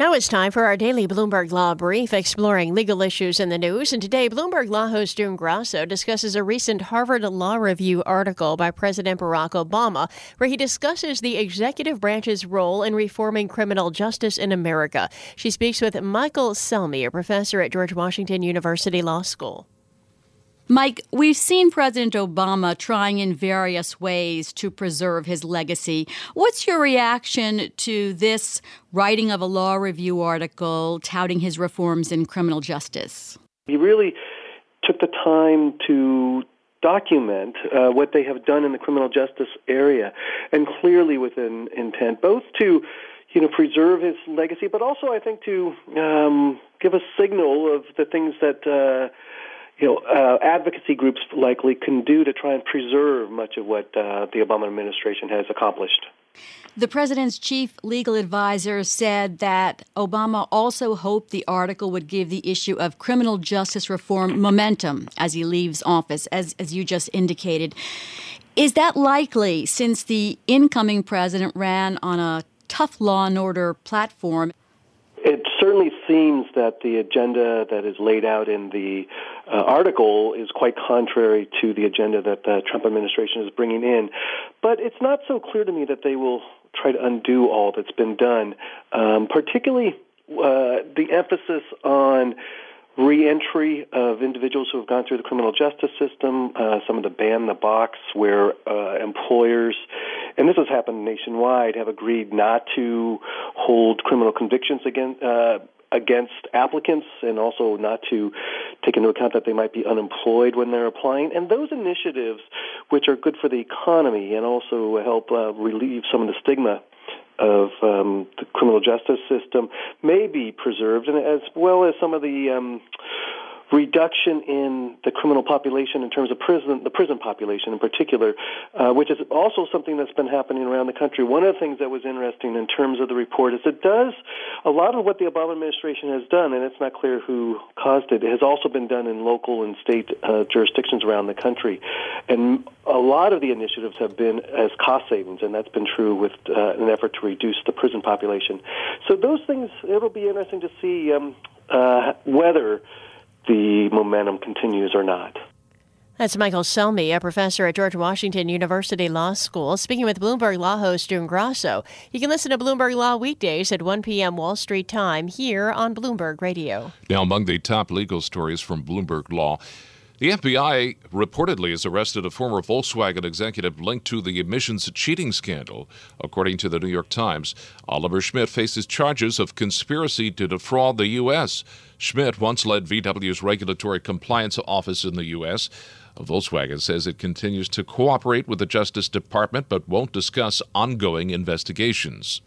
Now it's time for our daily Bloomberg Law Brief, exploring legal issues in the news. And today, Bloomberg Law host June Grasso discusses a recent Harvard Law Review article by President Barack Obama, where he discusses the executive branch's role in reforming criminal justice in America. She speaks with Michael Selmi, a professor at George Washington University Law School. Mike, we've seen President Obama trying in various ways to preserve his legacy. What's your reaction to this writing of a law review article touting his reforms in criminal justice? He really took the time to document uh, what they have done in the criminal justice area, and clearly with an intent both to you know, preserve his legacy, but also I think to um, give a signal of the things that uh, you know, uh, advocacy groups likely can do to try and preserve much of what uh, the Obama administration has accomplished. The president's chief legal advisor said that Obama also hoped the article would give the issue of criminal justice reform momentum as he leaves office, as, as you just indicated. Is that likely since the incoming president ran on a tough law and order platform? It certainly seems that the agenda that is laid out in the uh, article is quite contrary to the agenda that the Trump administration is bringing in. But it's not so clear to me that they will try to undo all that's been done, um, particularly uh, the emphasis on reentry of individuals who have gone through the criminal justice system, uh, some of the ban the box where uh, employers, and this has happened nationwide, have agreed not to hold criminal convictions against. Uh, against applicants and also not to take into account that they might be unemployed when they're applying. And those initiatives, which are good for the economy and also help uh, relieve some of the stigma of um, the criminal justice system may be preserved, and as well as some of the um, reduction in the criminal population in terms of prison, the prison population in particular, uh, which is also something that's been happening around the country. One of the things that was interesting in terms of the report is it does a lot of what the Obama administration has done, and it's not clear who caused it, it has also been done in local and state uh, jurisdictions around the country. And a lot of the initiatives have been as cost savings, and that's been true with uh, an effort to reduce the prison population. So those things, it'll be interesting to see um, uh, whether the momentum continues or not. That's Michael Selmi, a professor at George Washington University Law School, speaking with Bloomberg Law host June Grasso. You can listen to Bloomberg Law weekdays at 1 p.m. Wall Street time here on Bloomberg Radio. Now, among the top legal stories from Bloomberg Law, the FBI reportedly has arrested a former Volkswagen executive linked to the emissions cheating scandal. According to the New York Times, Oliver Schmidt faces charges of conspiracy to defraud the U.S. Schmidt once led VW's regulatory compliance office in the U.S. Volkswagen says it continues to cooperate with the Justice Department but won't discuss ongoing investigations.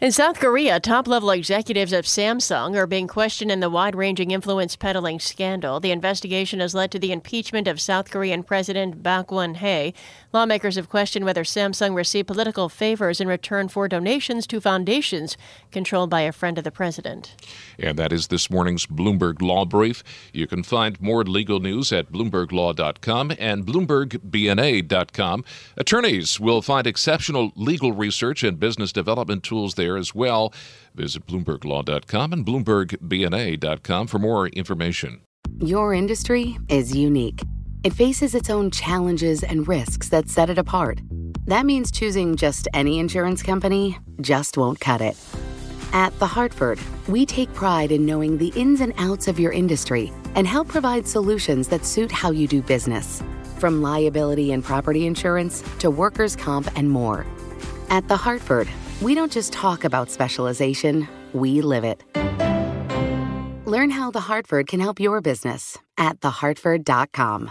In South Korea, top level executives of Samsung are being questioned in the wide ranging influence peddling scandal. The investigation has led to the impeachment of South Korean President Park Geun hye. Lawmakers have questioned whether Samsung received political favors in return for donations to foundations controlled by a friend of the president. And that is this morning's Bloomberg Law Brief. You can find more legal news at BloombergLaw.com and BloombergBNA.com. Attorneys will find exceptional legal research and business development tools there there as well. Visit BloombergLaw.com and BloombergBNA.com for more information. Your industry is unique. It faces its own challenges and risks that set it apart. That means choosing just any insurance company just won't cut it. At The Hartford, we take pride in knowing the ins and outs of your industry and help provide solutions that suit how you do business. From liability and property insurance to workers' comp and more. At The Hartford, we don't just talk about specialization, we live it. Learn how The Hartford can help your business at thehartford.com.